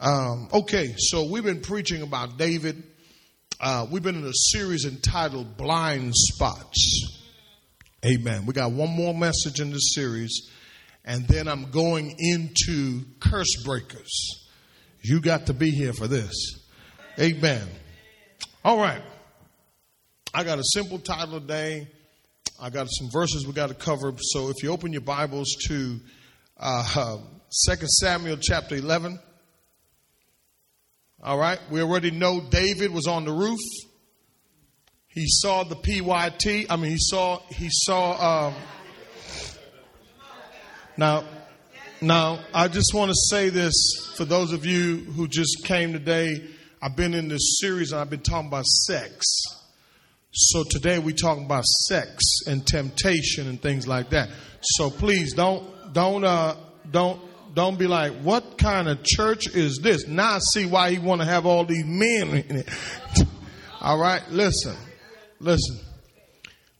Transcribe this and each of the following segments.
Um, okay, so we've been preaching about David. Uh, we've been in a series entitled Blind Spots. Amen. We got one more message in this series, and then I'm going into curse breakers. You got to be here for this. Amen. All right. I got a simple title today. I got some verses we got to cover. So if you open your Bibles to uh, 2 Samuel chapter 11. All right, we already know David was on the roof. He saw the PYT. I mean, he saw he saw. Um, now, now I just want to say this for those of you who just came today. I've been in this series and I've been talking about sex. So today we talking about sex and temptation and things like that. So please don't don't uh don't don't be like, what kind of church is this? Now I see why he want to have all these men in it. all right, listen, listen.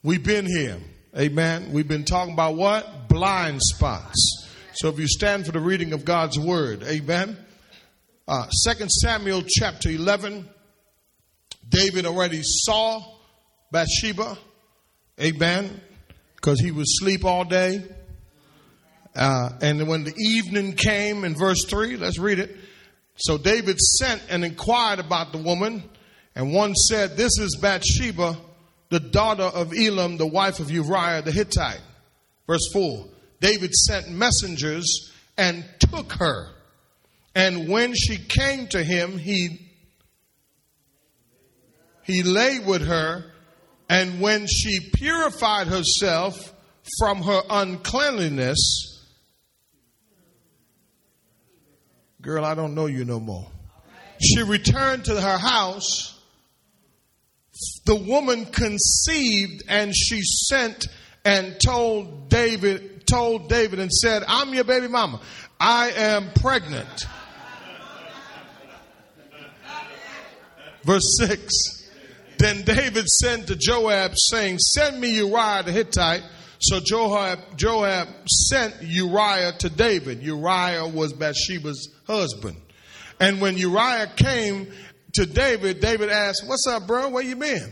We've been here. Amen. We've been talking about what? Blind spots. So if you stand for the reading of God's word, amen. Uh, 2 Samuel chapter 11, David already saw Bathsheba, amen, because he was asleep all day. Uh, and when the evening came in verse 3, let's read it. So David sent and inquired about the woman, and one said, This is Bathsheba, the daughter of Elam, the wife of Uriah the Hittite. Verse 4 David sent messengers and took her. And when she came to him, he, he lay with her. And when she purified herself from her uncleanliness, Girl, I don't know you no more. She returned to her house. The woman conceived and she sent and told David, told David and said, I'm your baby mama. I am pregnant. Verse 6. Then David sent to Joab saying, send me Uriah the Hittite. So Joab, Joab sent Uriah to David. Uriah was Bathsheba's husband. And when Uriah came to David, David asked, What's up, bro? Where you been?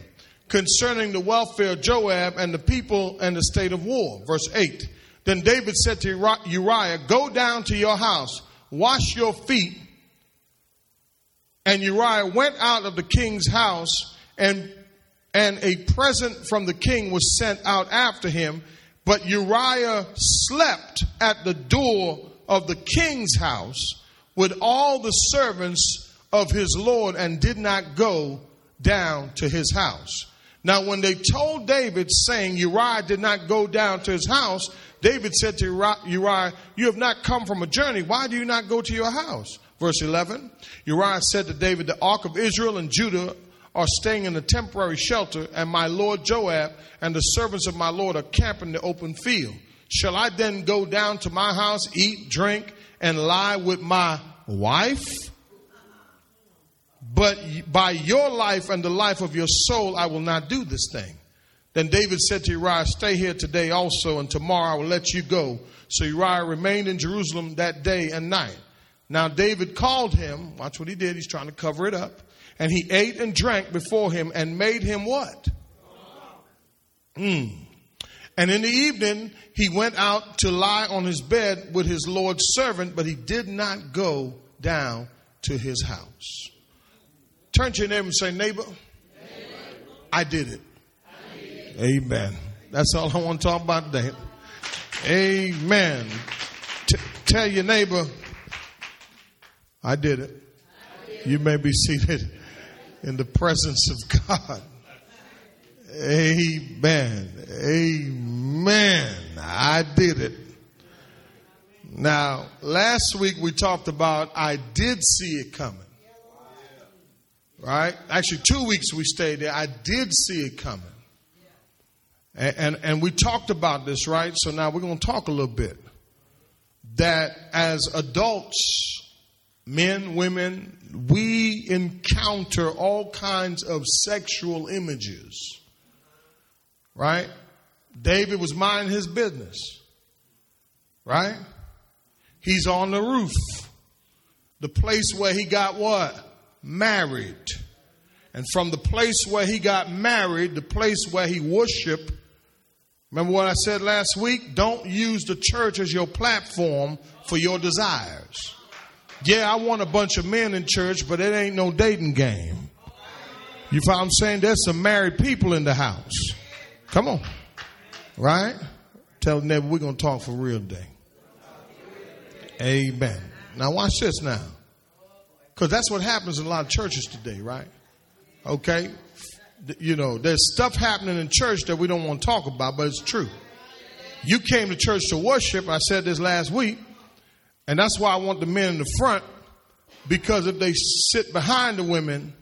Concerning the welfare of Joab and the people and the state of war. Verse 8. Then David said to Uriah, Go down to your house, wash your feet. And Uriah went out of the king's house, and, and a present from the king was sent out after him. But Uriah slept at the door of the king's house with all the servants of his Lord and did not go down to his house. Now, when they told David, saying Uriah did not go down to his house, David said to Uriah, You have not come from a journey. Why do you not go to your house? Verse 11 Uriah said to David, The ark of Israel and Judah are staying in a temporary shelter, and my lord Joab and the servants of my lord are camping in the open field. Shall I then go down to my house, eat, drink, and lie with my wife? But by your life and the life of your soul, I will not do this thing. Then David said to Uriah, Stay here today also, and tomorrow I will let you go. So Uriah remained in Jerusalem that day and night. Now David called him, watch what he did, he's trying to cover it up. And he ate and drank before him and made him what? Mm. And in the evening, he went out to lie on his bed with his Lord's servant, but he did not go down to his house. Turn to your neighbor and say, Neighbor, I did it. Amen. That's all I want to talk about today. Amen. T- tell your neighbor, I did it. You may be seated in the presence of God. Amen. Amen. I did it. Now, last week we talked about I did see it coming. Right? Actually, two weeks we stayed there. I did see it coming. And, and, and we talked about this, right? So now we're going to talk a little bit. That as adults, men, women, we encounter all kinds of sexual images right? David was minding his business, right? He's on the roof. the place where he got what? Married. And from the place where he got married, the place where he worshiped, remember what I said last week? Don't use the church as your platform for your desires. Yeah, I want a bunch of men in church, but it ain't no dating game. You find I'm saying? There's some married people in the house. Come on. Right? Tell the neighbor we're going to talk for real today. Amen. Now watch this now. Because that's what happens in a lot of churches today, right? Okay? You know, there's stuff happening in church that we don't want to talk about, but it's true. You came to church to worship. I said this last week. And that's why I want the men in the front. Because if they sit behind the women,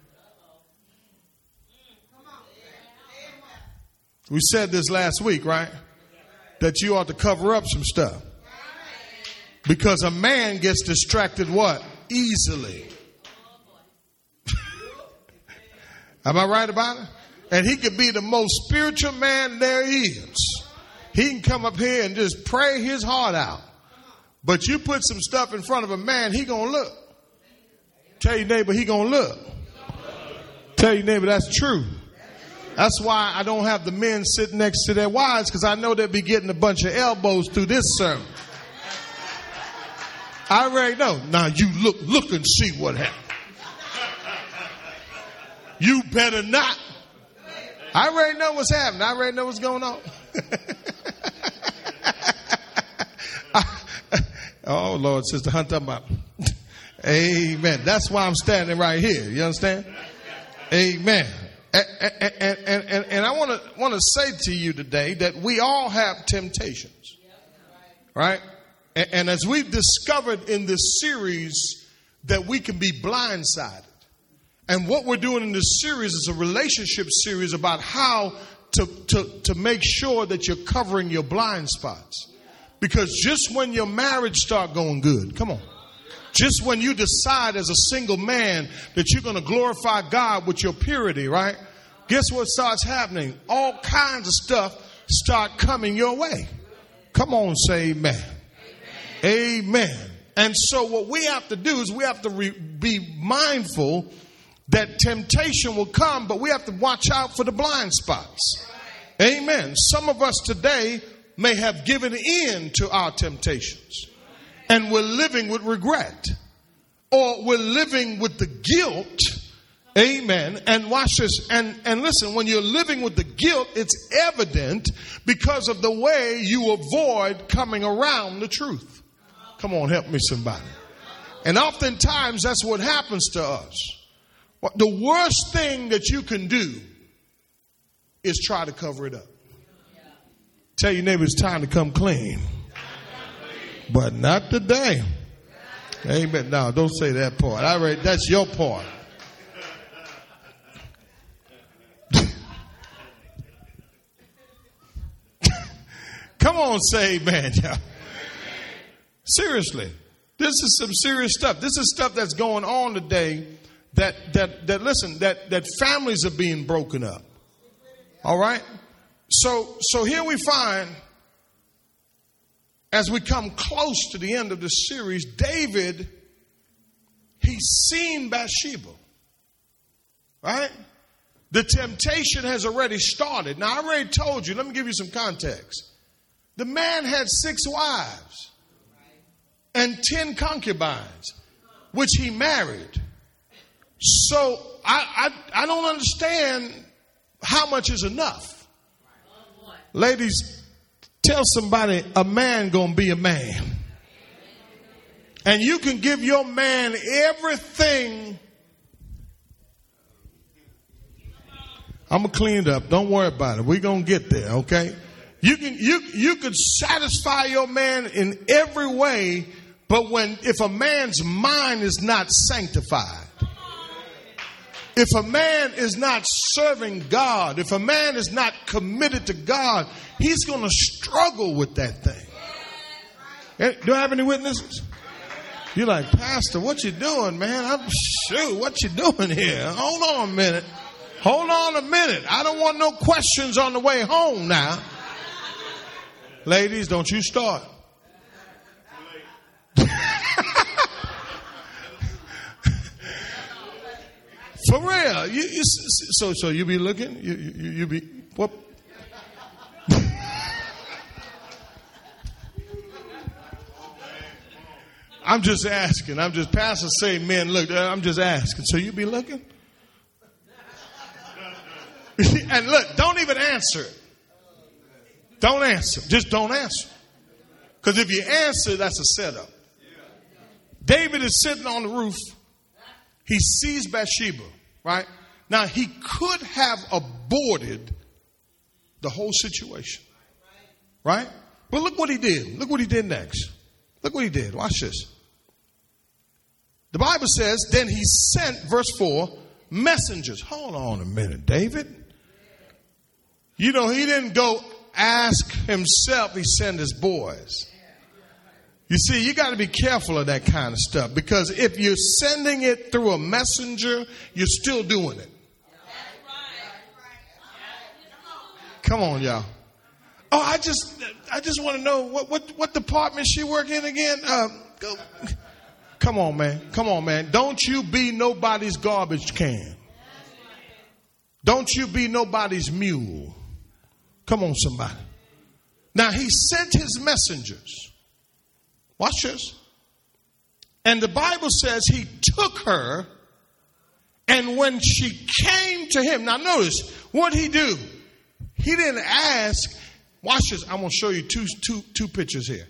we said this last week, right? That you ought to cover up some stuff. Because a man gets distracted what? Easily. Am I right about it? And he could be the most spiritual man there is. He can come up here and just pray his heart out. But you put some stuff in front of a man, he gonna look. Tell your neighbor he gonna look. Tell your neighbor that's true. That's why I don't have the men sit next to their wives because I know they'll be getting a bunch of elbows through this sermon. I already know. Now you look, look and see what happened. You better not. I already know what's happening. I already know what's going on. oh Lord, Sister Hunt, about. Amen. That's why I'm standing right here. You understand? Amen. And, and, and, and, I want to want to say to you today that we all have temptations, right? And, as we've discovered in this series, that we can be blindsided. And what we're doing in this series is a relationship series about how to, to, to make sure that you're covering your blind spots. Because just when your marriage start going good, come on. Just when you decide as a single man that you're going to glorify God with your purity, right? Guess what starts happening? All kinds of stuff start coming your way. Come on, say amen. Amen. amen. And so what we have to do is we have to re- be mindful that temptation will come, but we have to watch out for the blind spots. Amen. Some of us today may have given in to our temptations and we're living with regret or we're living with the guilt. Amen. And watch this. And, and listen, when you're living with the guilt, it's evident because of the way you avoid coming around the truth. Come on, help me somebody. And oftentimes that's what happens to us. The worst thing that you can do is try to cover it up. Tell your neighbor it's time to come clean. But not today. Amen. Now, don't say that part. I read that's your part. Come on, say amen. Seriously. This is some serious stuff. This is stuff that's going on today that, that, that listen, that, that families are being broken up. All right? So, so here we find, as we come close to the end of the series, David, he's seen Bathsheba. Right? The temptation has already started. Now, I already told you, let me give you some context. The man had six wives and ten concubines, which he married. So I, I, I don't understand how much is enough. Ladies, tell somebody a man gonna be a man. And you can give your man everything. I'm gonna clean it up. Don't worry about it. We're gonna get there, okay? You can you you could satisfy your man in every way, but when if a man's mind is not sanctified, if a man is not serving God, if a man is not committed to God, he's going to struggle with that thing. Eh, do I have any witnesses? You're like, Pastor, what you doing, man? I'm shoot, what you doing here? Hold on a minute. Hold on a minute. I don't want no questions on the way home now. Ladies, don't you start. For real. You, you, so, so you be looking? You, you, you be, what? I'm just asking. I'm just, pastors say, men, look, uh, I'm just asking. So you be looking? and look, don't even answer it. Don't answer. Just don't answer. Because if you answer, that's a setup. David is sitting on the roof. He sees Bathsheba, right? Now, he could have aborted the whole situation, right? But look what he did. Look what he did next. Look what he did. Watch this. The Bible says, then he sent, verse 4, messengers. Hold on a minute, David. You know, he didn't go ask himself, he sent his boys. You see, you got to be careful of that kind of stuff because if you're sending it through a messenger, you're still doing it. Come on, y'all. Oh, I just, I just want to know what, what, what department she work in again. Uh, go. Come on, man. Come on, man. Don't you be nobody's garbage can. Don't you be nobody's mule. Come on, somebody. Now he sent his messengers Watch this. And the Bible says he took her, and when she came to him, now notice what he do. He didn't ask. Watch this. I'm going to show you two, two, two pictures here.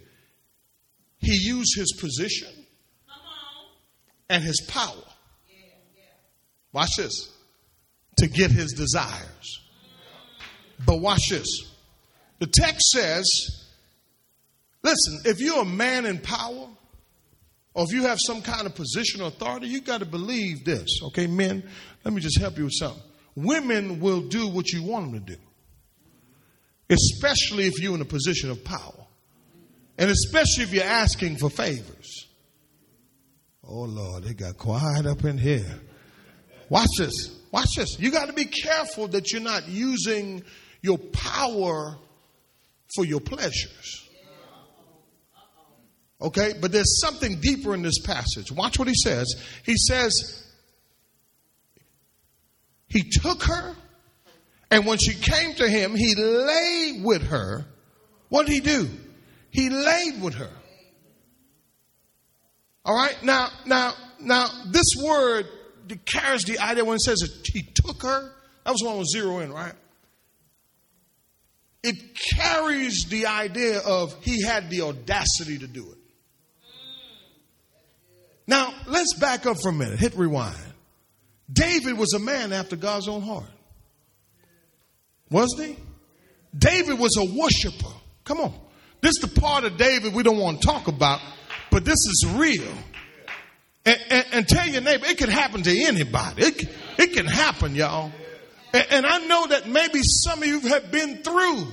He used his position and his power. Watch this. To get his desires. But watch this. The text says Listen, if you're a man in power, or if you have some kind of position or authority, you got to believe this. Okay, men, let me just help you with something. Women will do what you want them to do, especially if you're in a position of power, and especially if you're asking for favors. Oh, Lord, it got quiet up in here. Watch this. Watch this. You got to be careful that you're not using your power for your pleasures. Okay, but there's something deeper in this passage. Watch what he says. He says, He took her, and when she came to him, he lay with her. What did he do? He laid with her. All right, now, now, now, this word carries the idea when it says he took her. That was one with zero in, right? It carries the idea of he had the audacity to do it. Now, let's back up for a minute. Hit rewind. David was a man after God's own heart. Wasn't he? David was a worshiper. Come on. This is the part of David we don't want to talk about, but this is real. And, and, and tell your neighbor, it can happen to anybody. It, it can happen, y'all. And, and I know that maybe some of you have been through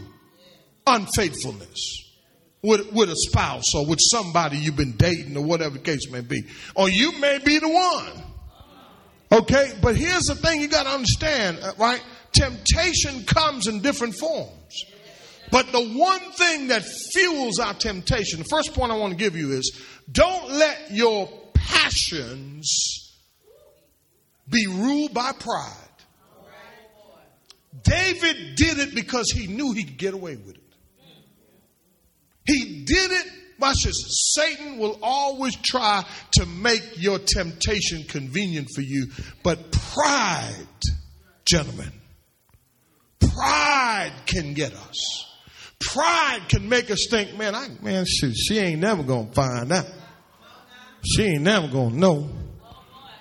unfaithfulness with, with a spouse or with somebody you've been dating or whatever the case may be. Or you may be the one. Okay, but here's the thing you got to understand, uh, right? Temptation comes in different forms. But the one thing that fuels our temptation, the first point I want to give you is don't let your passions be ruled by pride. David did it because he knew he could get away with it. He did it. Watch this. Satan will always try to make your temptation convenient for you. But pride, gentlemen, pride can get us. Pride can make us think, man, I, man, shoot, she ain't never gonna find out. She ain't never gonna know.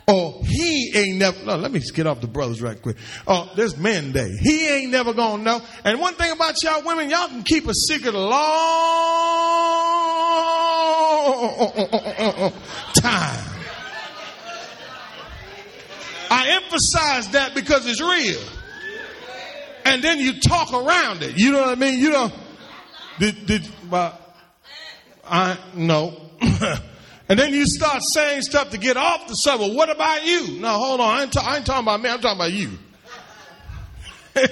Or he ain't never, no, let me just get off the brothers right quick. Oh, there's men day. He ain't never gonna know. And one thing about y'all women, y'all can keep a secret a long time. I emphasize that because it's real. And then you talk around it. You know what I mean? You know, did, did, I, no. And then you start saying stuff to get off the subject. Well, what about you? No, hold on. I ain't, ta- I ain't talking about me. I'm talking about you.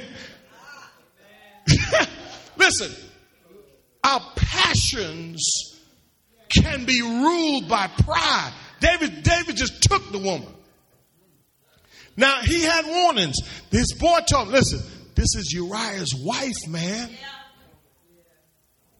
Listen, our passions can be ruled by pride. David, David just took the woman. Now he had warnings. His boy told him, listen, this is Uriah's wife, man.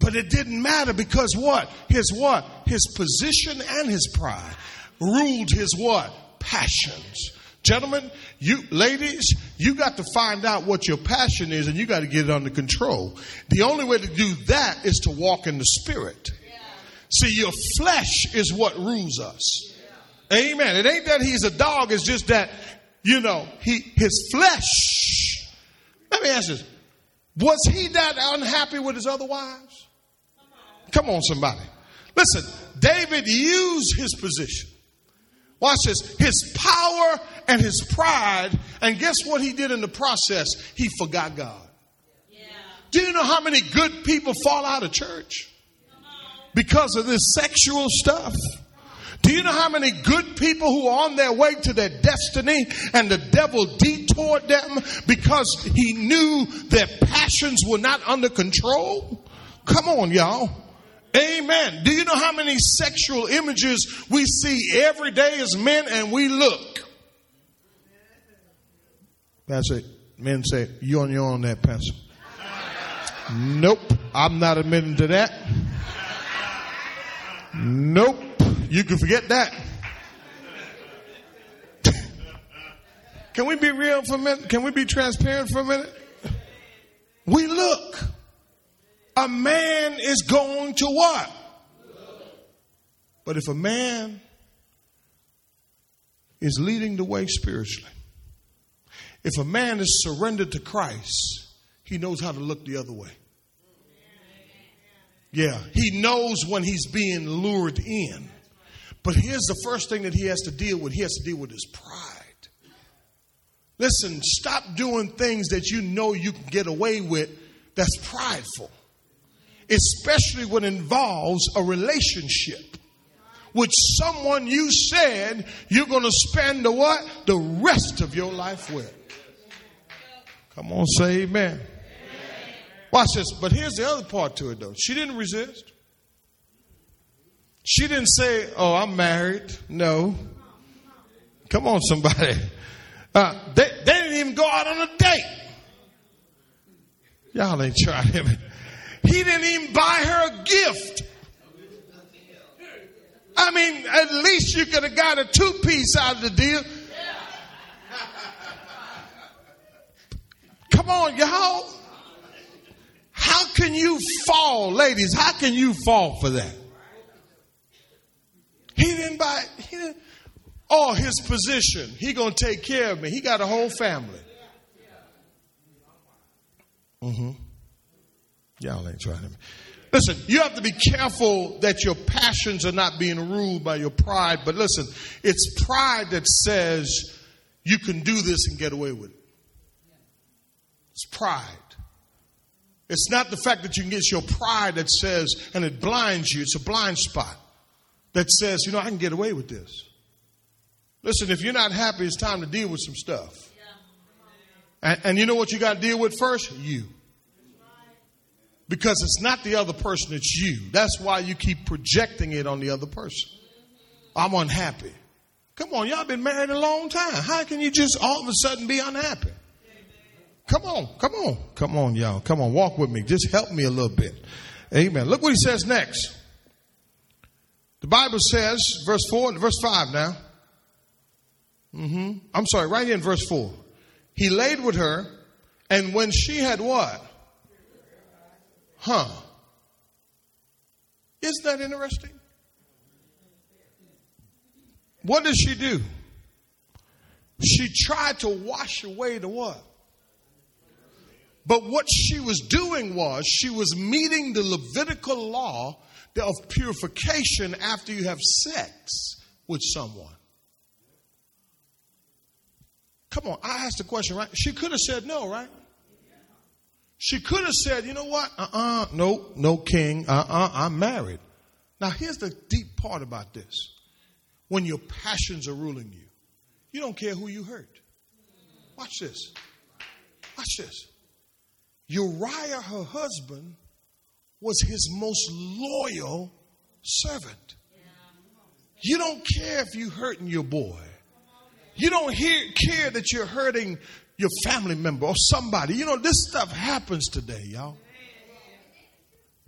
But it didn't matter because what? His what? His position and his pride ruled his what? Passions. Gentlemen, you ladies, you got to find out what your passion is and you got to get it under control. The only way to do that is to walk in the spirit. See, your flesh is what rules us. Amen. It ain't that he's a dog, it's just that, you know, he his flesh. Let me ask this. Was he that unhappy with his other wives? Come on, somebody. Listen, David used his position. Watch this. His power and his pride. And guess what he did in the process? He forgot God. Yeah. Do you know how many good people fall out of church? Because of this sexual stuff. Do you know how many good people who are on their way to their destiny and the devil detoured them because he knew their passions were not under control? Come on, y'all. Amen. Do you know how many sexual images we see every day as men and we look? That's it. Men say, you on your own that, Pastor. Nope. I'm not admitting to that. Nope. You can forget that. Can we be real for a minute? Can we be transparent for a minute? We look a man is going to what? But if a man is leading the way spiritually, if a man is surrendered to Christ, he knows how to look the other way. Yeah, he knows when he's being lured in. But here's the first thing that he has to deal with he has to deal with his pride. Listen, stop doing things that you know you can get away with that's prideful especially when it involves a relationship with someone you said you're going to spend the what? The rest of your life with. Come on, say amen. Watch this. But here's the other part to it, though. She didn't resist. She didn't say, Oh, I'm married. No. Come on, somebody. Uh, they, they didn't even go out on a date. Y'all ain't trying to. He didn't even buy her a gift. I mean, at least you could have got a two piece out of the deal. Come on, y'all. How can you fall, ladies? How can you fall for that? He didn't buy. He didn't. Oh, his position. He gonna take care of me. He got a whole family. Mm-hmm. Y'all ain't trying to. Listen, you have to be careful that your passions are not being ruled by your pride. But listen, it's pride that says you can do this and get away with it. It's pride. It's not the fact that you can get your pride that says, and it blinds you, it's a blind spot that says, you know, I can get away with this. Listen, if you're not happy, it's time to deal with some stuff. And, and you know what you got to deal with first? You. Because it's not the other person, it's you. That's why you keep projecting it on the other person. I'm unhappy. Come on, y'all been married a long time. How can you just all of a sudden be unhappy? Come on, come on, come on, y'all. Come on, walk with me. Just help me a little bit. Amen. Look what he says next. The Bible says, verse 4, and verse 5 now. Mm-hmm. I'm sorry, right here in verse 4. He laid with her, and when she had what? Huh. Isn't that interesting? What does she do? She tried to wash away the what? But what she was doing was she was meeting the Levitical law of purification after you have sex with someone. Come on, I asked the question, right? She could have said no, right? She could have said, you know what? Uh uh-uh, uh no, no king. Uh uh-uh, uh, i am married. Now, here's the deep part about this. When your passions are ruling you, you don't care who you hurt. Watch this. Watch this. Uriah, her husband, was his most loyal servant. You don't care if you're hurting your boy. You don't hear, care that you're hurting your family member or somebody. You know, this stuff happens today, y'all.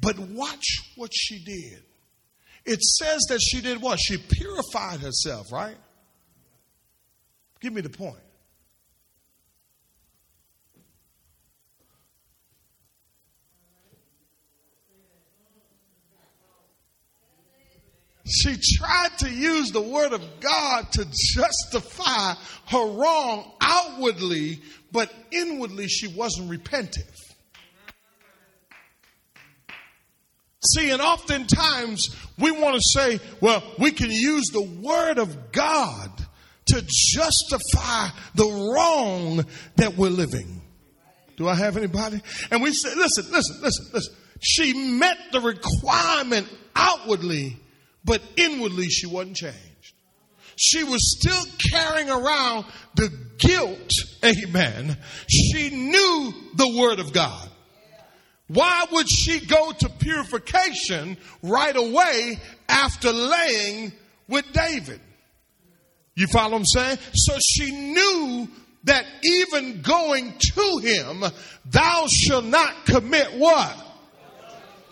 But watch what she did. It says that she did what? She purified herself, right? Give me the point. She tried to use the word of God to justify her wrong outwardly, but inwardly she wasn't repentive. See, and oftentimes we want to say, well, we can use the word of God to justify the wrong that we're living. Do I have anybody? And we say, listen, listen, listen, listen. She met the requirement outwardly, but inwardly she wasn't changed. She was still carrying around the guilt, amen. She knew the word of God. Why would she go to purification right away after laying with David? You follow what I'm saying? So she knew that even going to him, thou shalt not commit what?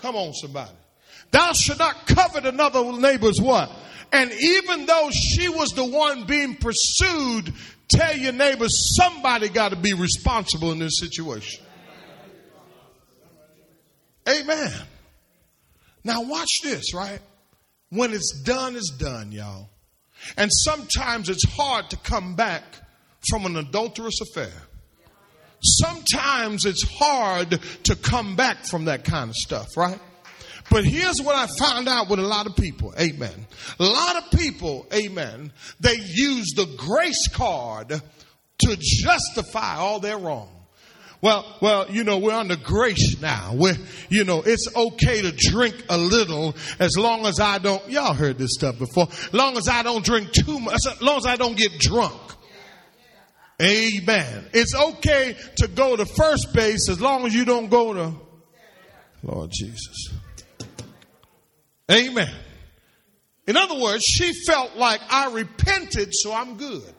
Come on, somebody. Thou should not covet another neighbor's what? And even though she was the one being pursued, tell your neighbor somebody got to be responsible in this situation. Amen. Now watch this, right? When it's done, it's done, y'all. And sometimes it's hard to come back from an adulterous affair. Sometimes it's hard to come back from that kind of stuff, right? But here's what I found out with a lot of people, amen. A lot of people, amen, they use the grace card to justify all their wrong. Well, well, you know, we're under grace now. We're, you know, it's okay to drink a little as long as I don't, y'all heard this stuff before, as long as I don't drink too much, as long as I don't get drunk. Amen. It's okay to go to first base as long as you don't go to Lord Jesus. Amen. In other words, she felt like I repented, so I'm good.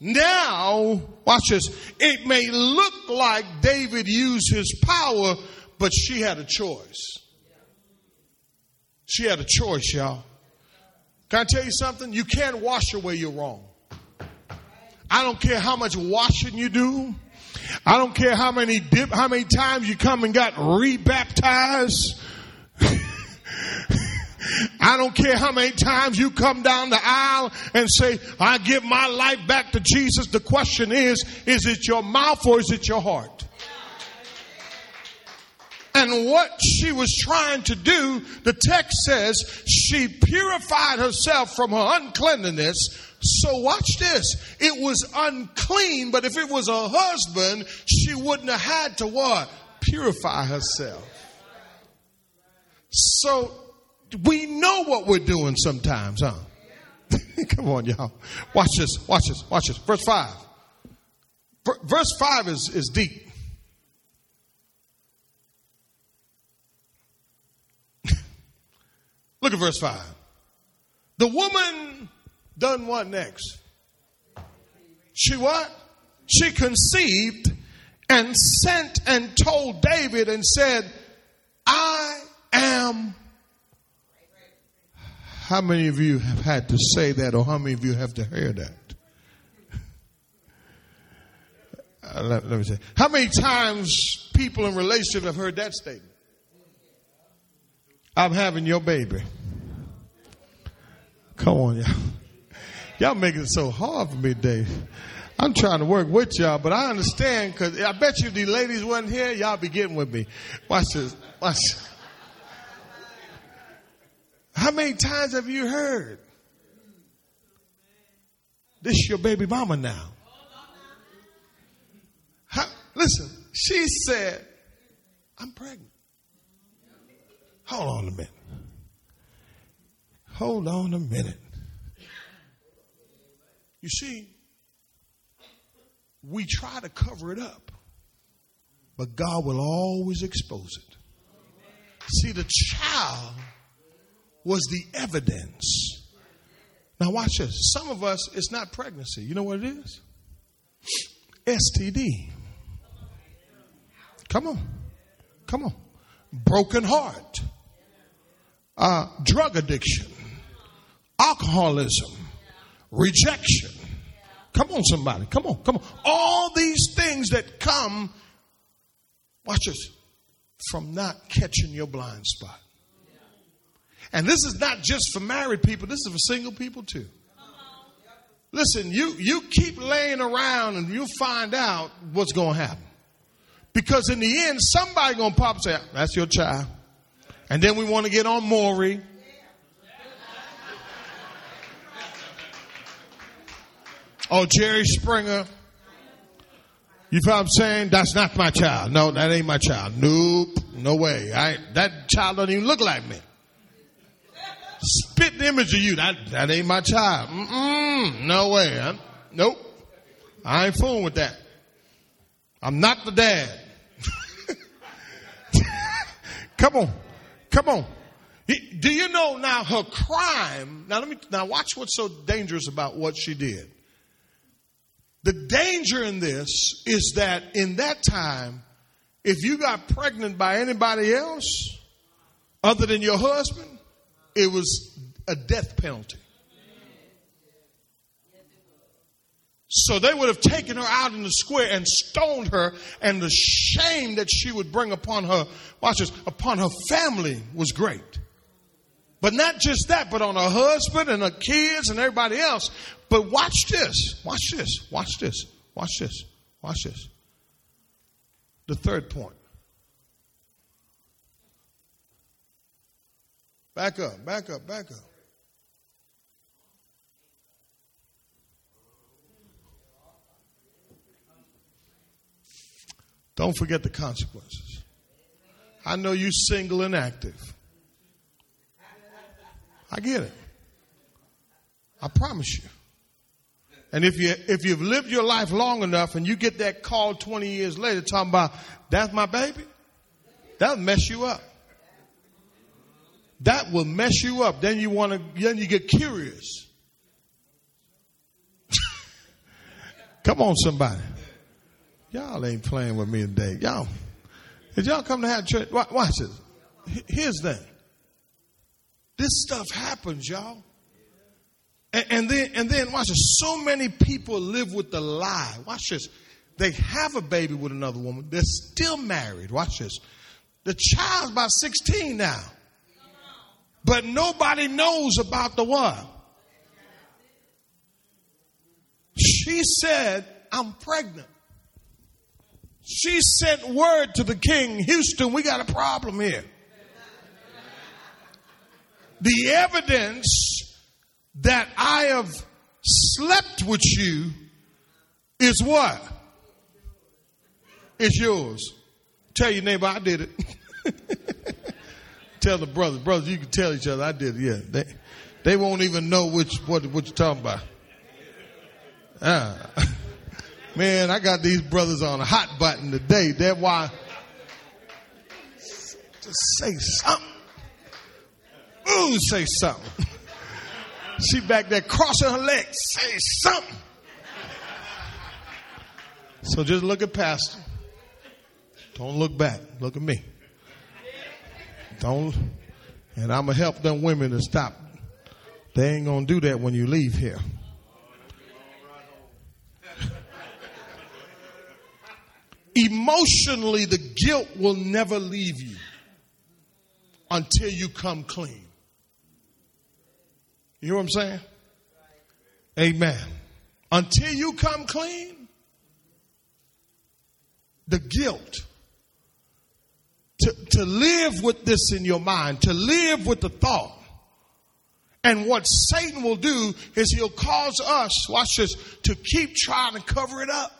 Now, watch this. It may look like David used his power, but she had a choice. She had a choice, y'all. Can I tell you something? You can't wash away your wrong. I don't care how much washing you do. I don't care how many dip, how many times you come and got rebaptized. I don't care how many times you come down the aisle and say, I give my life back to Jesus. The question is, is it your mouth or is it your heart? And what she was trying to do, the text says she purified herself from her uncleanness. So watch this. It was unclean, but if it was a husband, she wouldn't have had to what? Purify herself. So we know what we're doing sometimes, huh? Come on, y'all. Watch this, watch this, watch this. Verse 5. Verse 5 is, is deep. Look at verse 5. The woman done what next? She what? She conceived and sent and told David and said, I am how many of you have had to say that, or how many of you have to hear that? Uh, let, let, me say. How many times people in relationship have heard that statement? I'm having your baby. Come on, y'all. Y'all making it so hard for me today. I'm trying to work with y'all, but I understand because I bet you these ladies wasn't here, y'all be getting with me. Watch this. Watch this. How many times have you heard? This your baby mama now. How, listen, she said, I'm pregnant. Hold on a minute. Hold on a minute. You see, we try to cover it up, but God will always expose it. See, the child was the evidence. Now, watch this. Some of us, it's not pregnancy. You know what it is? STD. Come on. Come on. Broken heart. Uh, drug addiction. Alcoholism. Rejection. Come on, somebody. Come on. Come on. All these things that come, watch this, from not catching your blind spot. And this is not just for married people, this is for single people too. Listen, you, you keep laying around and you'll find out what's going to happen. Because in the end, somebody going to pop and say, that's your child. And then we want to get on Maury. Oh, Jerry Springer. You feel what I'm saying? That's not my child. No, that ain't my child. Nope. No way. I, that child doesn't even look like me spit the image of you. That, that ain't my child. Mm-mm, no way. I'm, nope. I ain't fooling with that. I'm not the dad. Come on. Come on. Do you know now her crime? Now let me, now watch what's so dangerous about what she did. The danger in this is that in that time, if you got pregnant by anybody else other than your husband, it was a death penalty. So they would have taken her out in the square and stoned her, and the shame that she would bring upon her, watch this, upon her family was great. But not just that, but on her husband and her kids and everybody else. But watch this, watch this, watch this, watch this, watch this. The third point. Back up, back up, back up. Don't forget the consequences. I know you're single and active. I get it. I promise you. And if you if you've lived your life long enough and you get that call 20 years later talking about that's my baby, that'll mess you up that will mess you up. Then you want to, then you get curious. come on, somebody. Y'all ain't playing with me today. Y'all, did y'all come to have church? Watch this. Here's the thing. This stuff happens, y'all. And, and then, and then, watch this. So many people live with the lie. Watch this. They have a baby with another woman. They're still married. Watch this. The child's about 16 now. But nobody knows about the what? She said, I'm pregnant. She sent word to the king, Houston, we got a problem here. The evidence that I have slept with you is what? It's yours. Tell your neighbor I did it. tell the brothers, brothers, you can tell each other. I did, yeah. They, they won't even know which what what you're talking about. Ah. Man, I got these brothers on a hot button today. That's why. Just say something. Ooh, say something. She back there crossing her legs. Say something. So just look at Pastor. Don't look back. Look at me. Don't, and I'm going to help them women to stop. They ain't going to do that when you leave here. Emotionally, the guilt will never leave you until you come clean. You hear what I'm saying? Amen. Until you come clean, the guilt to, to live with this in your mind, to live with the thought. And what Satan will do is he'll cause us, watch this, to keep trying to cover it up.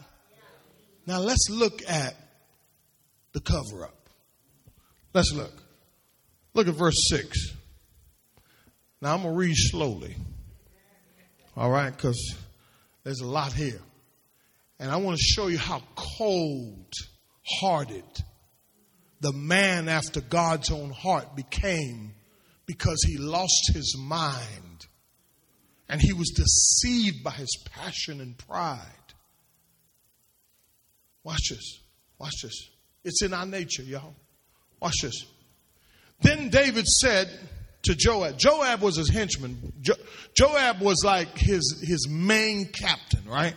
Now let's look at the cover up. Let's look. Look at verse 6. Now I'm going to read slowly. All right, because there's a lot here. And I want to show you how cold hearted the man after God's own heart became because he lost his mind And he was deceived by his passion and pride. Watch this. Watch this. It's in our nature, y'all. Watch this. Then David said to Joab, Joab was his henchman. Jo- Joab was like his, his main captain, right?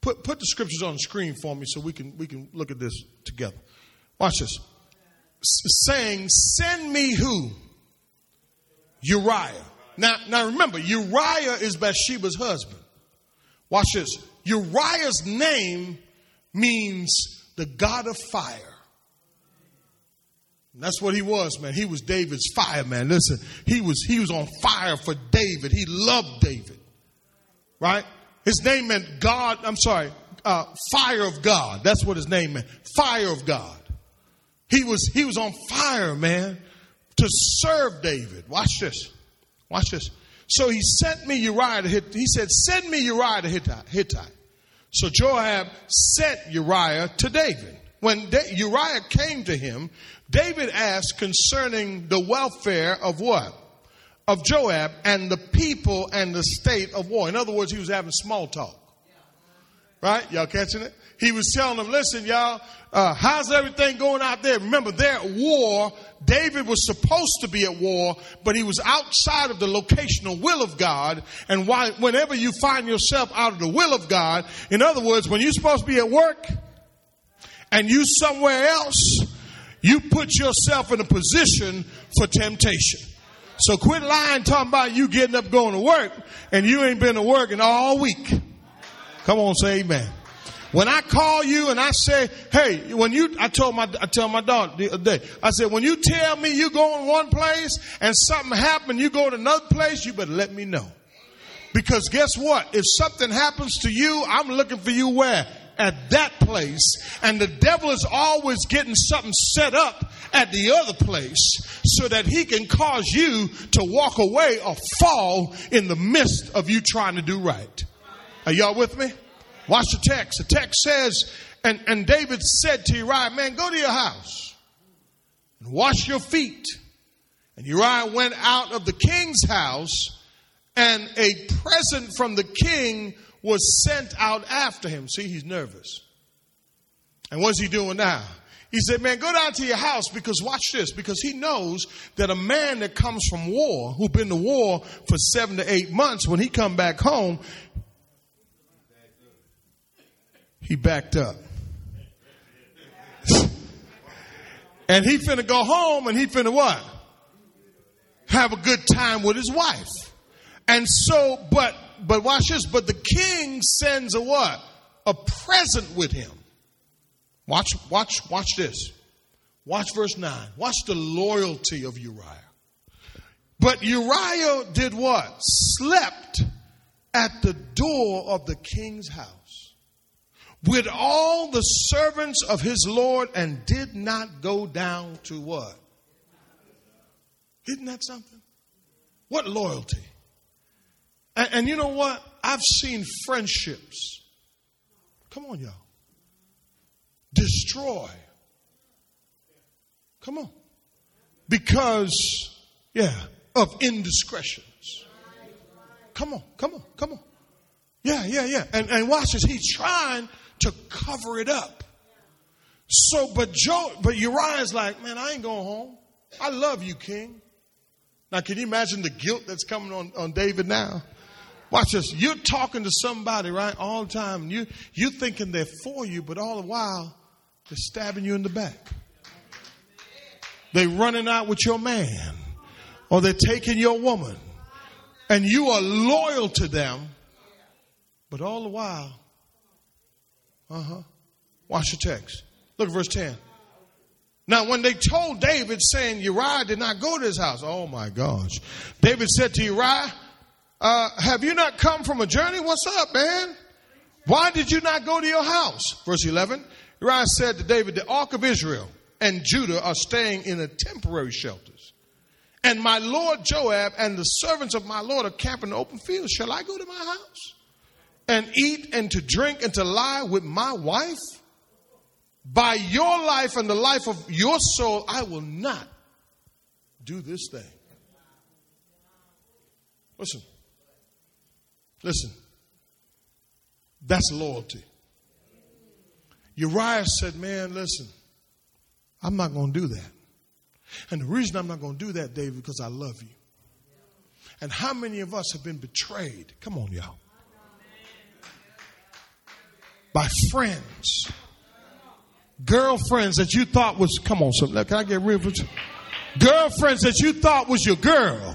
Put, put the scriptures on the screen for me so we can, we can look at this together. Watch this. Saying, Send me who? Uriah. Now, now remember, Uriah is Bathsheba's husband. Watch this. Uriah's name means the God of fire. And that's what he was, man. He was David's fire, man. Listen, he was he was on fire for David. He loved David. Right? His name meant God, I'm sorry, uh, fire of God. That's what his name meant. Fire of God. He was he was on fire, man, to serve David. Watch this. Watch this. So he sent me Uriah to Hittite. He said, Send me Uriah to Hittite. So Joab sent Uriah to David. When Uriah came to him, David asked concerning the welfare of what? Of Joab and the people and the state of war. In other words, he was having small talk. Right? Y'all catching it? He was telling them, listen, y'all, uh, how's everything going out there? Remember, they're at war. David was supposed to be at war, but he was outside of the locational will of God. And why, whenever you find yourself out of the will of God, in other words, when you're supposed to be at work and you somewhere else, you put yourself in a position for temptation. So quit lying talking about you getting up going to work and you ain't been to work in all week. Come on, say amen. When I call you and I say, hey, when you, I told my, I tell my daughter the other day, I said, when you tell me you go in one place and something happened, you go to another place, you better let me know. Because guess what? If something happens to you, I'm looking for you where? At that place. And the devil is always getting something set up at the other place so that he can cause you to walk away or fall in the midst of you trying to do right. Are y'all with me? Watch the text. The text says, and, and David said to Uriah, man, go to your house and wash your feet. And Uriah went out of the king's house and a present from the king was sent out after him. See, he's nervous. And what's he doing now? He said, man, go down to your house because watch this, because he knows that a man that comes from war, who's been to war for seven to eight months, when he come back home, he backed up. and he finna go home and he finna what? Have a good time with his wife. And so, but, but watch this, but the king sends a what? A present with him. Watch, watch, watch this. Watch verse 9. Watch the loyalty of Uriah. But Uriah did what? Slept at the door of the king's house with all the servants of his Lord and did not go down to what? Isn't that something? What loyalty? And, and, you know what? I've seen friendships, come on, y'all, destroy. Come on. Because, yeah, of indiscretions. Come on, come on, come on. Yeah, yeah, yeah. And, and watch this. He's trying to cover it up. So, but Joe, but Uriah's like, man, I ain't going home. I love you, King. Now, can you imagine the guilt that's coming on, on David now? Watch this. You're talking to somebody, right, all the time. And you, you're thinking they're for you, but all the while, they're stabbing you in the back. They're running out with your man, or they're taking your woman. And you are loyal to them, but all the while, uh huh. Watch the text. Look at verse 10. Now, when they told David, saying Uriah did not go to his house, oh my gosh. David said to Uriah, uh, Have you not come from a journey? What's up, man? Why did you not go to your house? Verse 11 Uriah said to David, The ark of Israel and Judah are staying in a temporary shelters. And my lord Joab and the servants of my lord are camping in the open fields. Shall I go to my house? And eat and to drink and to lie with my wife? By your life and the life of your soul, I will not do this thing. Listen, Listen, that's loyalty. Uriah said, Man, listen, I'm not going to do that. And the reason I'm not going to do that, David, because I love you. And how many of us have been betrayed? Come on, y'all. By friends, girlfriends that you thought was, come on, something. Can I get real? Girlfriends that you thought was your girl.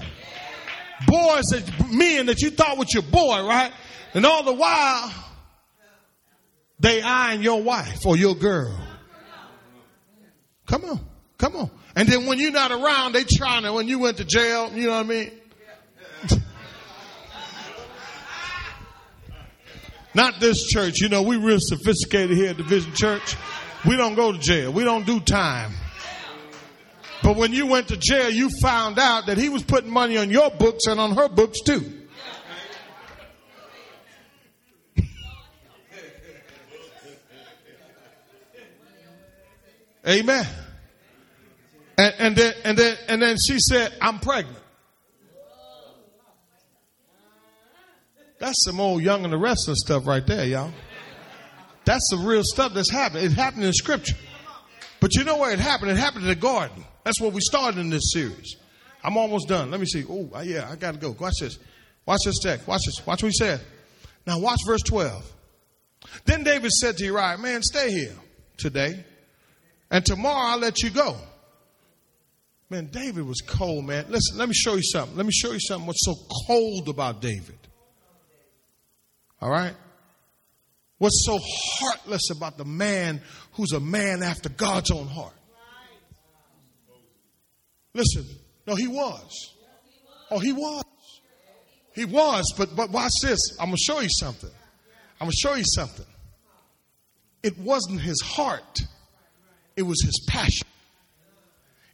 Boys that, men that you thought was your boy, right? And all the while, they eyeing your wife or your girl. Come on, come on. And then when you're not around, they trying to, when you went to jail, you know what I mean? Not this church. You know, we real sophisticated here at Division Church. We don't go to jail. We don't do time. But when you went to jail, you found out that he was putting money on your books and on her books too. Amen. And, and, then and then and then she said, "I'm pregnant." That's some old young and the restless stuff right there, y'all. That's the real stuff that's happened. It happened in Scripture. But you know where it happened? It happened in the garden. That's where we started in this series. I'm almost done. Let me see. Oh, yeah, I got to go. Watch this. Watch this text. Watch this. Watch what he said. Now, watch verse 12. Then David said to Uriah, Man, stay here today, and tomorrow I'll let you go. Man, David was cold, man. Listen, let me show you something. Let me show you something what's so cold about David. All right? What's so heartless about the man who's a man after God's own heart? Listen, no, he was. Oh, he was. He was, but but watch this. I'm gonna show you something. I'm gonna show you something. It wasn't his heart, it was his passion.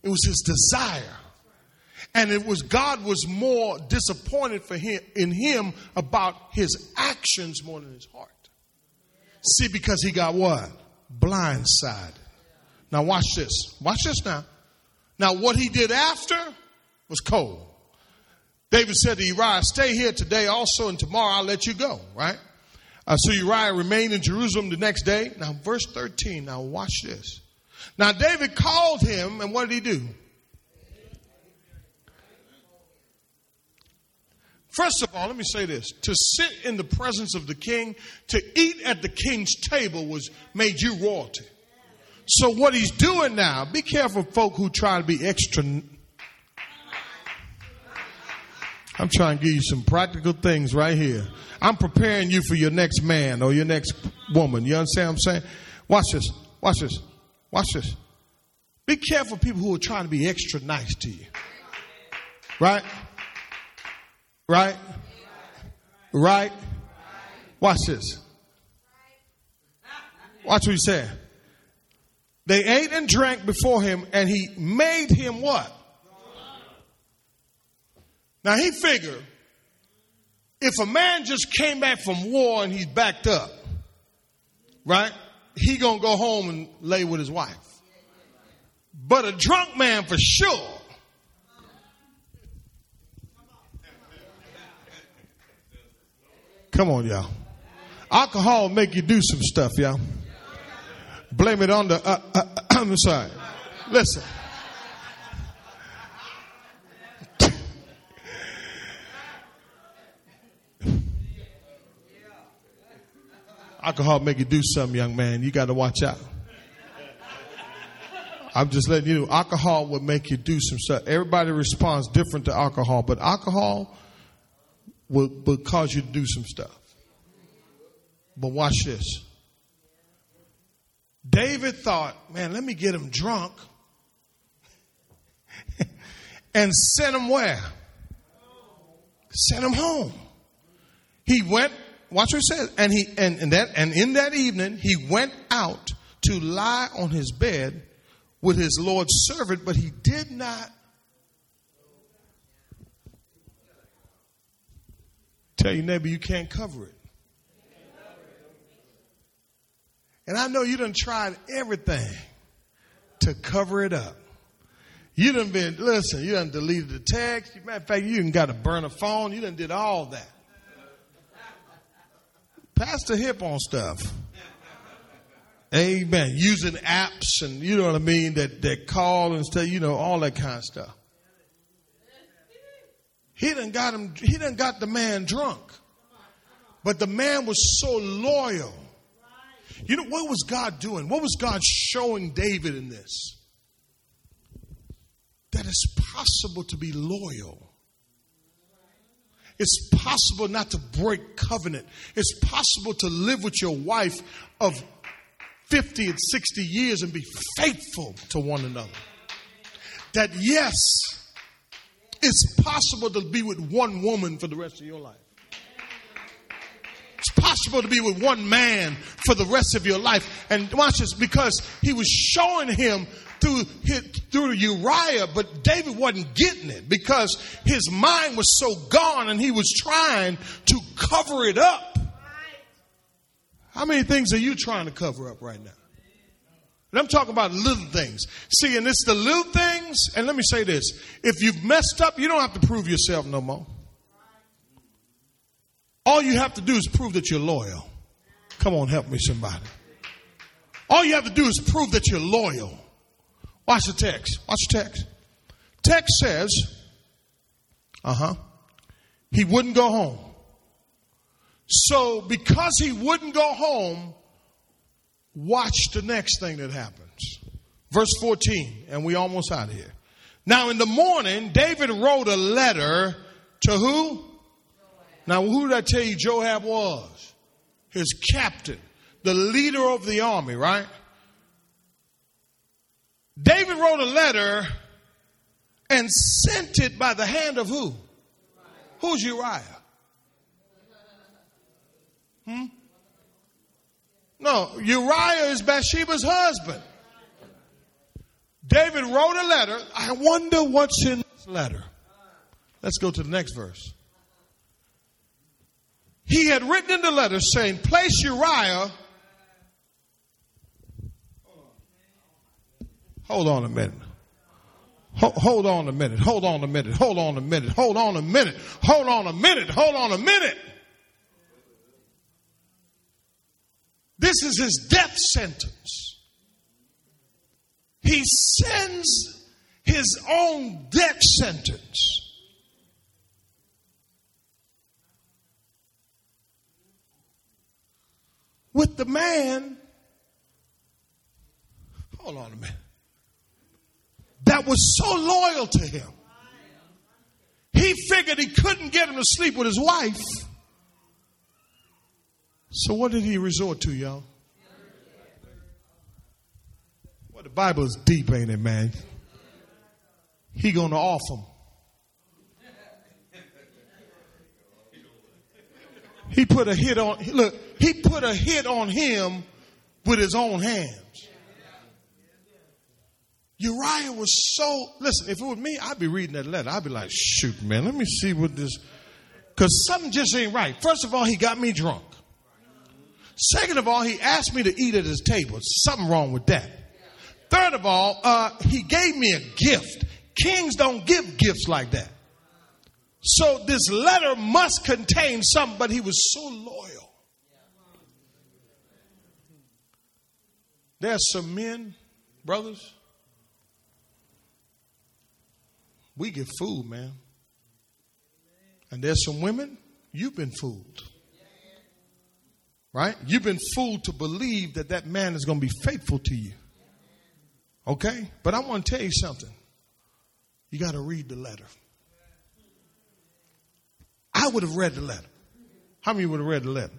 It was his desire. And it was God was more disappointed for him in him about his actions more than his heart. See, because he got what? Blindsided. Now watch this. Watch this now. Now what he did after was cold. David said to Uriah, stay here today also and tomorrow I'll let you go, right? Uh, so Uriah remained in Jerusalem the next day. Now verse 13, now watch this. Now David called him and what did he do? First of all, let me say this. To sit in the presence of the king, to eat at the king's table was made you royalty. So what he's doing now, be careful folk who try to be extra. I'm trying to give you some practical things right here. I'm preparing you for your next man or your next woman. You understand what I'm saying? Watch this. Watch this. Watch this. Be careful people who are trying to be extra nice to you. Right? Right? Right? Watch this. Watch what he said. They ate and drank before him, and he made him what? Now he figured if a man just came back from war and he's backed up, right? He gonna go home and lay with his wife. But a drunk man for sure Come on, y'all. Alcohol make you do some stuff, y'all. Blame it on the uh, uh, uh, side. Listen. Alcohol make you do something, young man. You got to watch out. I'm just letting you know, alcohol will make you do some stuff. Everybody responds different to alcohol, but alcohol will, will cause you to do some stuff. But watch this. David thought, man, let me get him drunk and send him where? Send him home. He went, watch what he says, and he and, and that and in that evening he went out to lie on his bed with his Lord's servant, but he did not Tell your neighbor you can't cover it. And I know you done tried everything to cover it up. You done been, listen, you done deleted the text. Matter of fact, you done got to burn a phone. You done did all that. Pass the hip on stuff. Amen. Using apps and you know what I mean that that call and stuff, you know, all that kind of stuff. He done got him he done got the man drunk. But the man was so loyal. You know what was God doing? What was God showing David in this? That it's possible to be loyal. It's possible not to break covenant. It's possible to live with your wife of 50 and 60 years and be faithful to one another. That yes, it's possible to be with one woman for the rest of your life. It's possible to be with one man for the rest of your life. And watch this, because he was showing him through through Uriah, but David wasn't getting it because his mind was so gone and he was trying to cover it up. How many things are you trying to cover up right now? And I'm talking about little things. See, and it's the little things, and let me say this. If you've messed up, you don't have to prove yourself no more. All you have to do is prove that you're loyal. Come on, help me somebody. All you have to do is prove that you're loyal. Watch the text. Watch the text. Text says, uh huh, he wouldn't go home. So, because he wouldn't go home, watch the next thing that happens. Verse 14, and we almost out of here. Now, in the morning, David wrote a letter to who? Now, who did I tell you Joab was? His captain, the leader of the army, right? David wrote a letter and sent it by the hand of who? Who's Uriah? Hmm? No, Uriah is Bathsheba's husband. David wrote a letter. I wonder what's in this letter. Let's go to the next verse. He had written in the letter saying, Place Uriah Hold on a minute. Hold on a minute. Hold on a minute. Hold on a minute. Hold on a minute. Hold on a minute. Hold on a minute. This is his death sentence. He sends his own death sentence. With the man, hold on a minute that was so loyal to him. He figured he couldn't get him to sleep with his wife. So what did he resort to, y'all? Well, the Bible is deep, ain't it, man? He gonna off him. He put a hit on look, he put a hit on him with his own hands. Uriah was so, listen, if it was me, I'd be reading that letter. I'd be like, shoot, man, let me see what this, because something just ain't right. First of all, he got me drunk. Second of all, he asked me to eat at his table. Something wrong with that. Third of all, uh, he gave me a gift. Kings don't give gifts like that. So this letter must contain something, but he was so loyal. There's some men, brothers, we get fooled, man. And there's some women, you've been fooled. Right? You've been fooled to believe that that man is going to be faithful to you. Okay? But I want to tell you something. You got to read the letter. I would have read the letter. How many would have read the letter?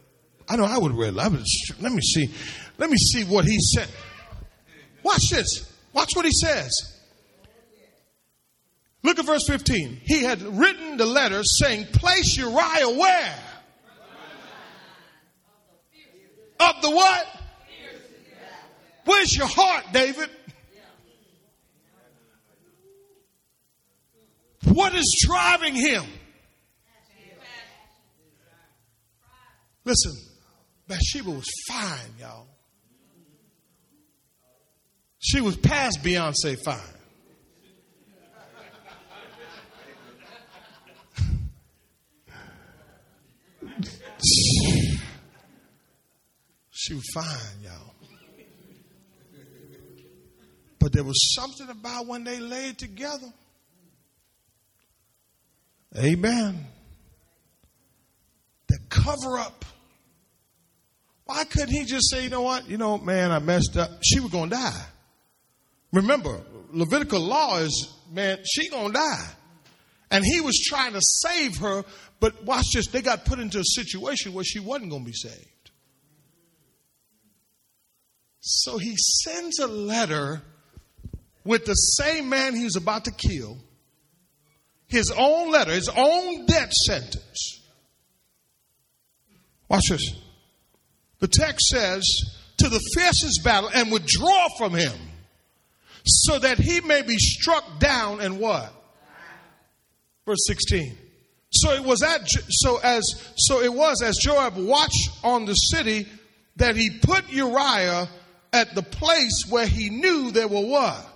I know I would have read it. let me see. Let me see what he said. Watch this. Watch what he says. Look at verse 15. He had written the letter saying, Place Uriah where? Of the what? Where's your heart, David? What is driving him? Listen, Bathsheba was fine, y'all. She was past Beyonce fine. She was fine, y'all. But there was something about when they laid together. Amen. The cover up. Why couldn't he just say, you know what? You know, man, I messed up. She was going to die. Remember, Levitical law is, man, she going to die. And he was trying to save her, but watch this. They got put into a situation where she wasn't going to be saved. So he sends a letter with the same man he was about to kill, his own letter, his own death sentence. Watch this. The text says, to the fiercest battle and withdraw from him so that he may be struck down and what? Verse 16. So it was at so as so it was as Joab watched on the city that he put Uriah at the place where he knew there were what?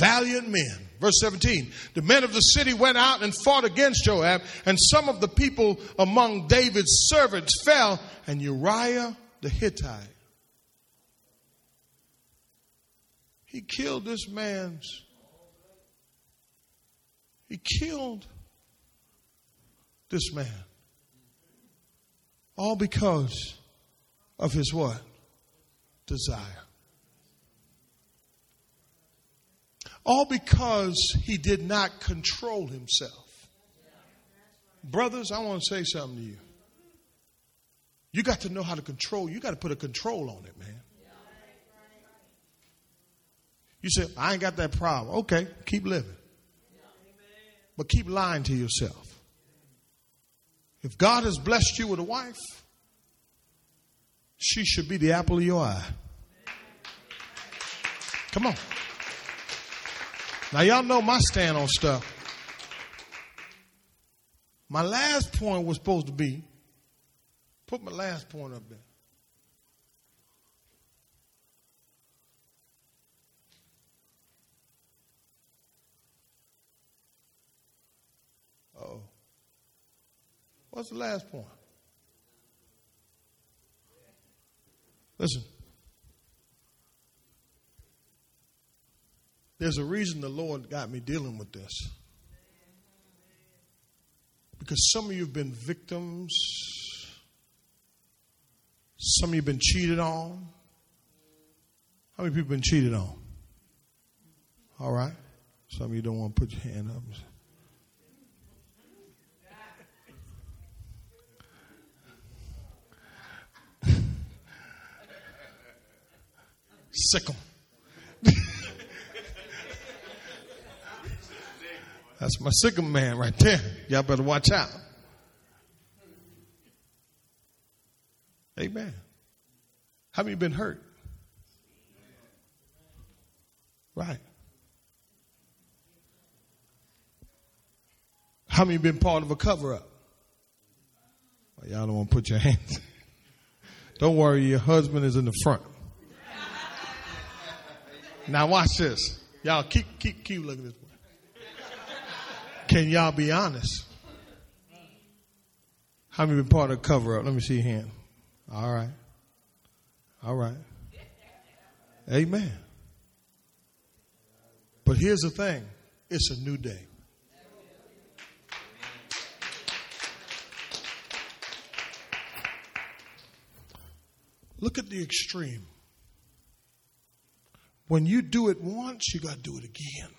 Valiant men. Verse 17. The men of the city went out and fought against Joab, and some of the people among David's servants fell, and Uriah the Hittite. He killed this man's. He killed this man. All because of his what? Desire. All because he did not control himself. Brothers, I want to say something to you. You got to know how to control. You got to put a control on it, man. You say, I ain't got that problem. Okay, keep living. But keep lying to yourself. If God has blessed you with a wife, she should be the apple of your eye. Come on. Now, y'all know my stand on stuff. My last point was supposed to be put my last point up there. Oh. What's the last point? Listen. There's a reason the Lord got me dealing with this. Because some of you have been victims, some of you have been cheated on. How many people have been cheated on? All right. Some of you don't want to put your hand up. Sick them. That's my sickle man right there. Y'all better watch out. Amen. How many been hurt? Right. How many been part of a cover up? Well, y'all don't want to put your hands. don't worry, your husband is in the front. Now watch this. Y'all keep keep keep looking this way. Can y'all be honest? How many been part of the cover up? Let me see your hand. All right. All right. Amen. But here's the thing it's a new day. Look at the extreme. When you do it once, you got to do it again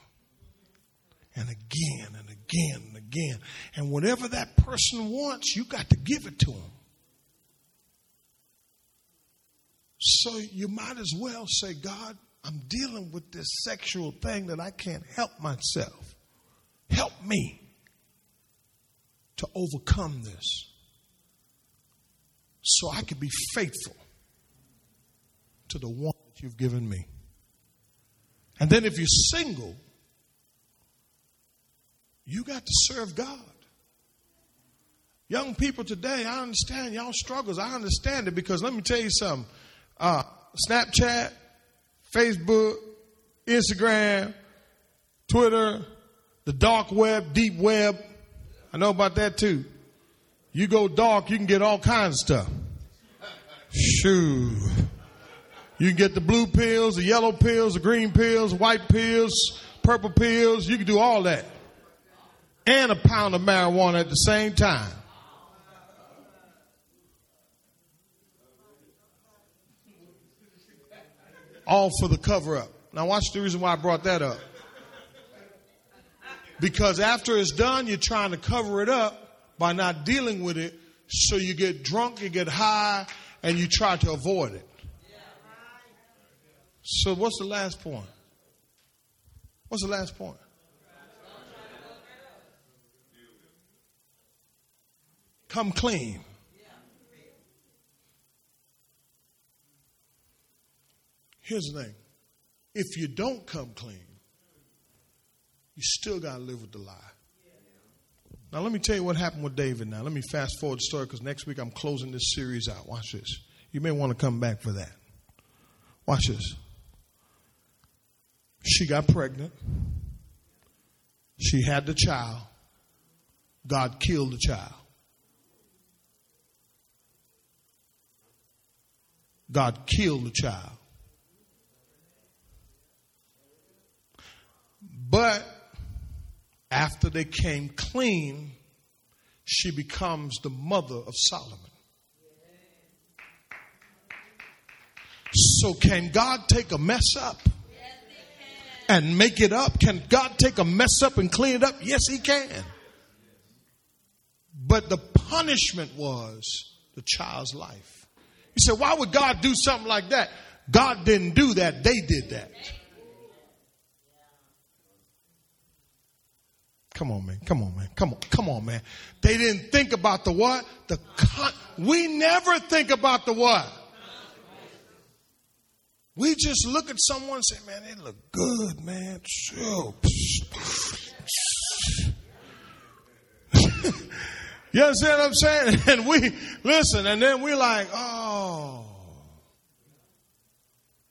and again and again and again. And whatever that person wants, you got to give it to them. So you might as well say, God, I'm dealing with this sexual thing that I can't help myself. Help me to overcome this so I can be faithful to the one that you've given me. And then if you're single, you got to serve God. Young people today, I understand y'all struggles. I understand it because let me tell you something. Uh, Snapchat, Facebook, Instagram, Twitter, the dark web, deep web. I know about that too. You go dark, you can get all kinds of stuff. Shoo. You can get the blue pills, the yellow pills, the green pills, white pills, purple pills. You can do all that. And a pound of marijuana at the same time. All for the cover up. Now watch the reason why I brought that up. Because after it's done, you're trying to cover it up by not dealing with it. So you get drunk, you get high, and you try to avoid it. So what's the last point? What's the last point? Come clean. Here's the thing if you don't come clean, you still got to live with the lie. Now, let me tell you what happened with David now. Let me fast forward the story because next week I'm closing this series out. Watch this. You may want to come back for that. Watch this. She got pregnant. She had the child. God killed the child. God killed the child. But after they came clean, she becomes the mother of Solomon. So, can God take a mess up and make it up? Can God take a mess up and clean it up? Yes, He can. But the punishment was the child's life. You said, why would God do something like that? God didn't do that, they did that. Come on, man. Come on, man. Come on. Come on, man. They didn't think about the what? The con- we never think about the what? We just look at someone and say, man, they look good, man. You understand what I'm saying? And we listen, and then we're like, oh.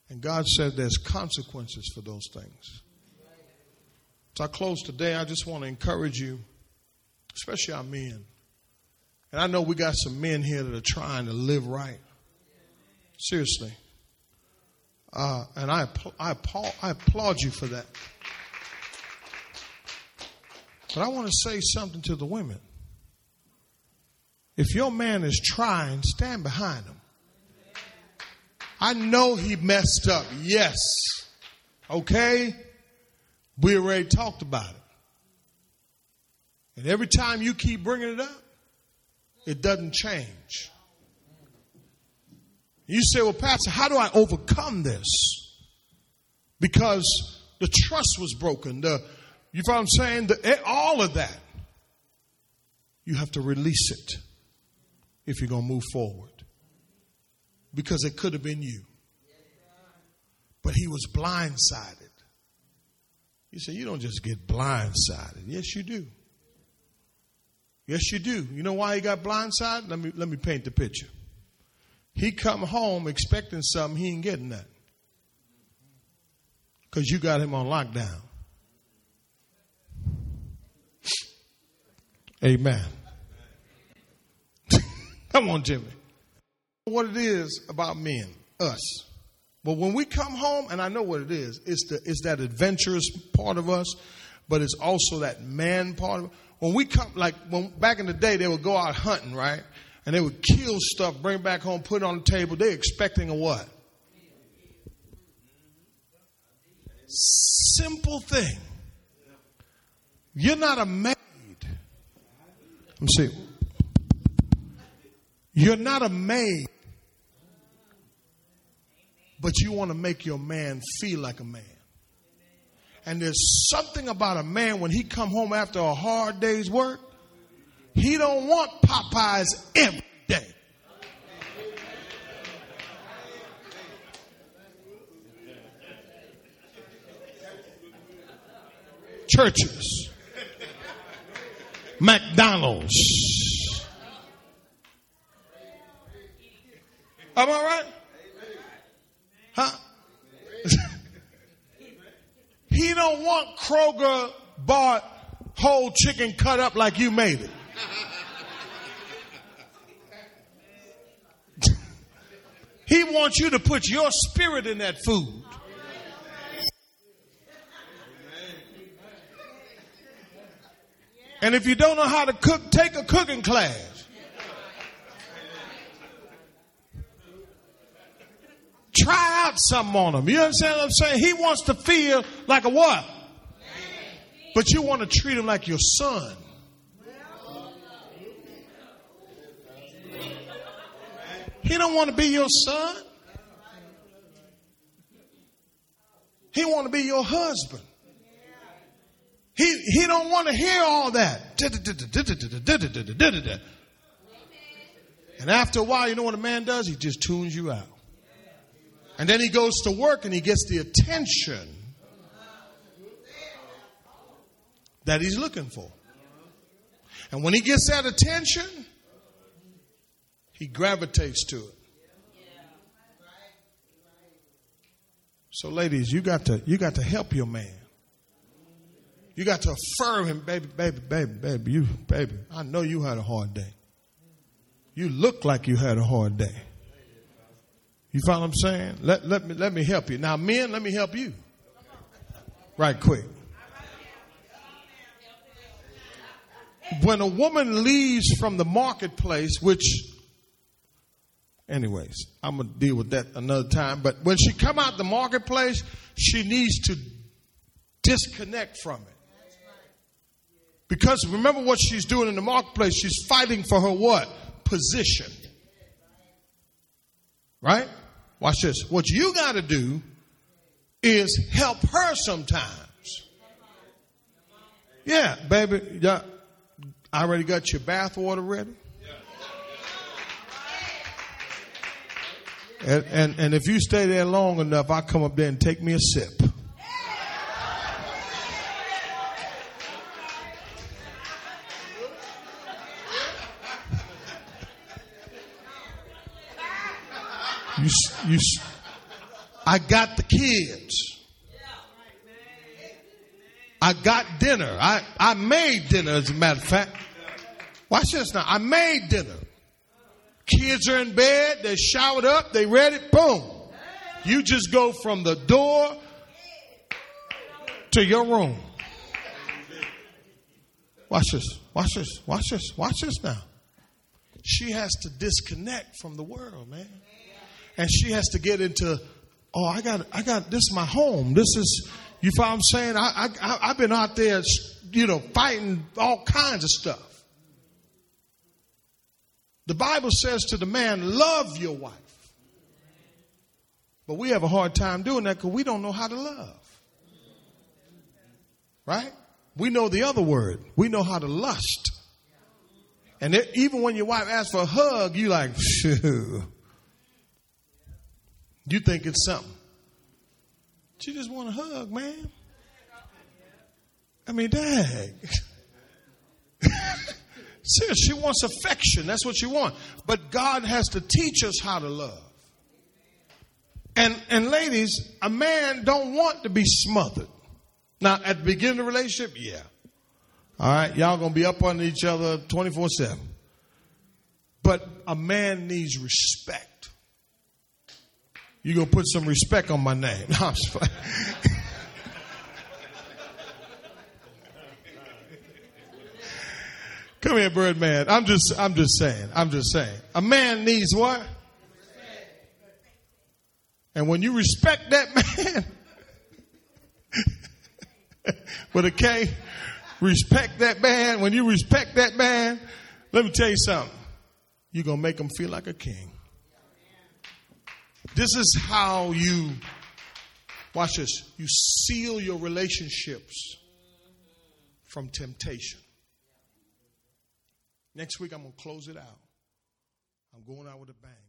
And God said there's consequences for those things. So I close today. I just want to encourage you, especially our men. And I know we got some men here that are trying to live right. Seriously. Uh, and I, I, I applaud you for that. But I want to say something to the women. If your man is trying, stand behind him. I know he messed up. Yes. Okay? We already talked about it. And every time you keep bringing it up, it doesn't change. You say, well, Pastor, how do I overcome this? Because the trust was broken. The, you know what I'm saying? The, all of that. You have to release it if you're going to move forward. Because it could have been you. But he was blindsided. You say, you don't just get blindsided. Yes, you do. Yes, you do. You know why he got blindsided? Let me, let me paint the picture. He come home expecting something, he ain't getting that. Because you got him on lockdown. Amen. Come on, Jimmy. What it is about men, us. But when we come home, and I know what it is, it's, the, it's that adventurous part of us, but it's also that man part of it. When we come, like when back in the day, they would go out hunting, right? And they would kill stuff, bring back home, put it on the table. They're expecting a what? Simple thing. You're not a maid. Let me see. You're not a maid but you want to make your man feel like a man. And there's something about a man when he come home after a hard day's work, he don't want Popeyes every day. Church's, McDonald's. Am I right? Huh? he don't want Kroger bought whole chicken cut up like you made it. He wants you to put your spirit in that food. And if you don't know how to cook, take a cooking class. Try out something on him. You understand what I'm saying? He wants to feel like a what? But you want to treat him like your son. He don't want to be your son. He want to be your husband. He, he don't want to hear all that. And after a while, you know what a man does? He just tunes you out. And then he goes to work and he gets the attention that he's looking for. And when he gets that attention, he gravitates to it. So ladies, you got to you got to help your man. You got to affirm him, baby, baby, baby, baby, you baby. I know you had a hard day. You look like you had a hard day. You follow what I'm saying? Let, let, me, let me help you. Now, men, let me help you. Right quick. When a woman leaves from the marketplace, which, anyways, I'm going to deal with that another time, but when she come out the marketplace, she needs to disconnect from it. Because remember what she's doing in the marketplace, she's fighting for her what? Position. Right? Watch this. What you got to do is help her sometimes. Yeah, baby. Yeah, I already got your bath water ready. And, and, and if you stay there long enough, I'll come up there and take me a sip. You, you, I got the kids. I got dinner. I, I made dinner, as a matter of fact. Watch this now. I made dinner. Kids are in bed. They're showered up. They ready. Boom. You just go from the door to your room. Watch this. Watch this. Watch this. Watch this now. She has to disconnect from the world, man and she has to get into, oh, I got, I got, this is my home. This is, you follow what I'm saying? I, I, I've been out there, you know, fighting all kinds of stuff. The Bible says to the man, love your wife. But we have a hard time doing that because we don't know how to love. Right? We know the other word. We know how to lust. And even when your wife asks for a hug, you like, shoo. You think it's something. She just want a hug, man. I mean, dang. Seriously, she wants affection. That's what she wants. But God has to teach us how to love. And and ladies, a man don't want to be smothered. Now, at the beginning of the relationship, yeah. All right, y'all gonna be up on each other 24 7. But a man needs respect. You're going to put some respect on my name. No, I'm just Come here, Birdman. I'm just, I'm just saying. I'm just saying. A man needs what? And when you respect that man, with a K, respect that man. When you respect that man, let me tell you something. You're going to make him feel like a king. This is how you, watch this, you seal your relationships from temptation. Next week, I'm going to close it out. I'm going out with a bang.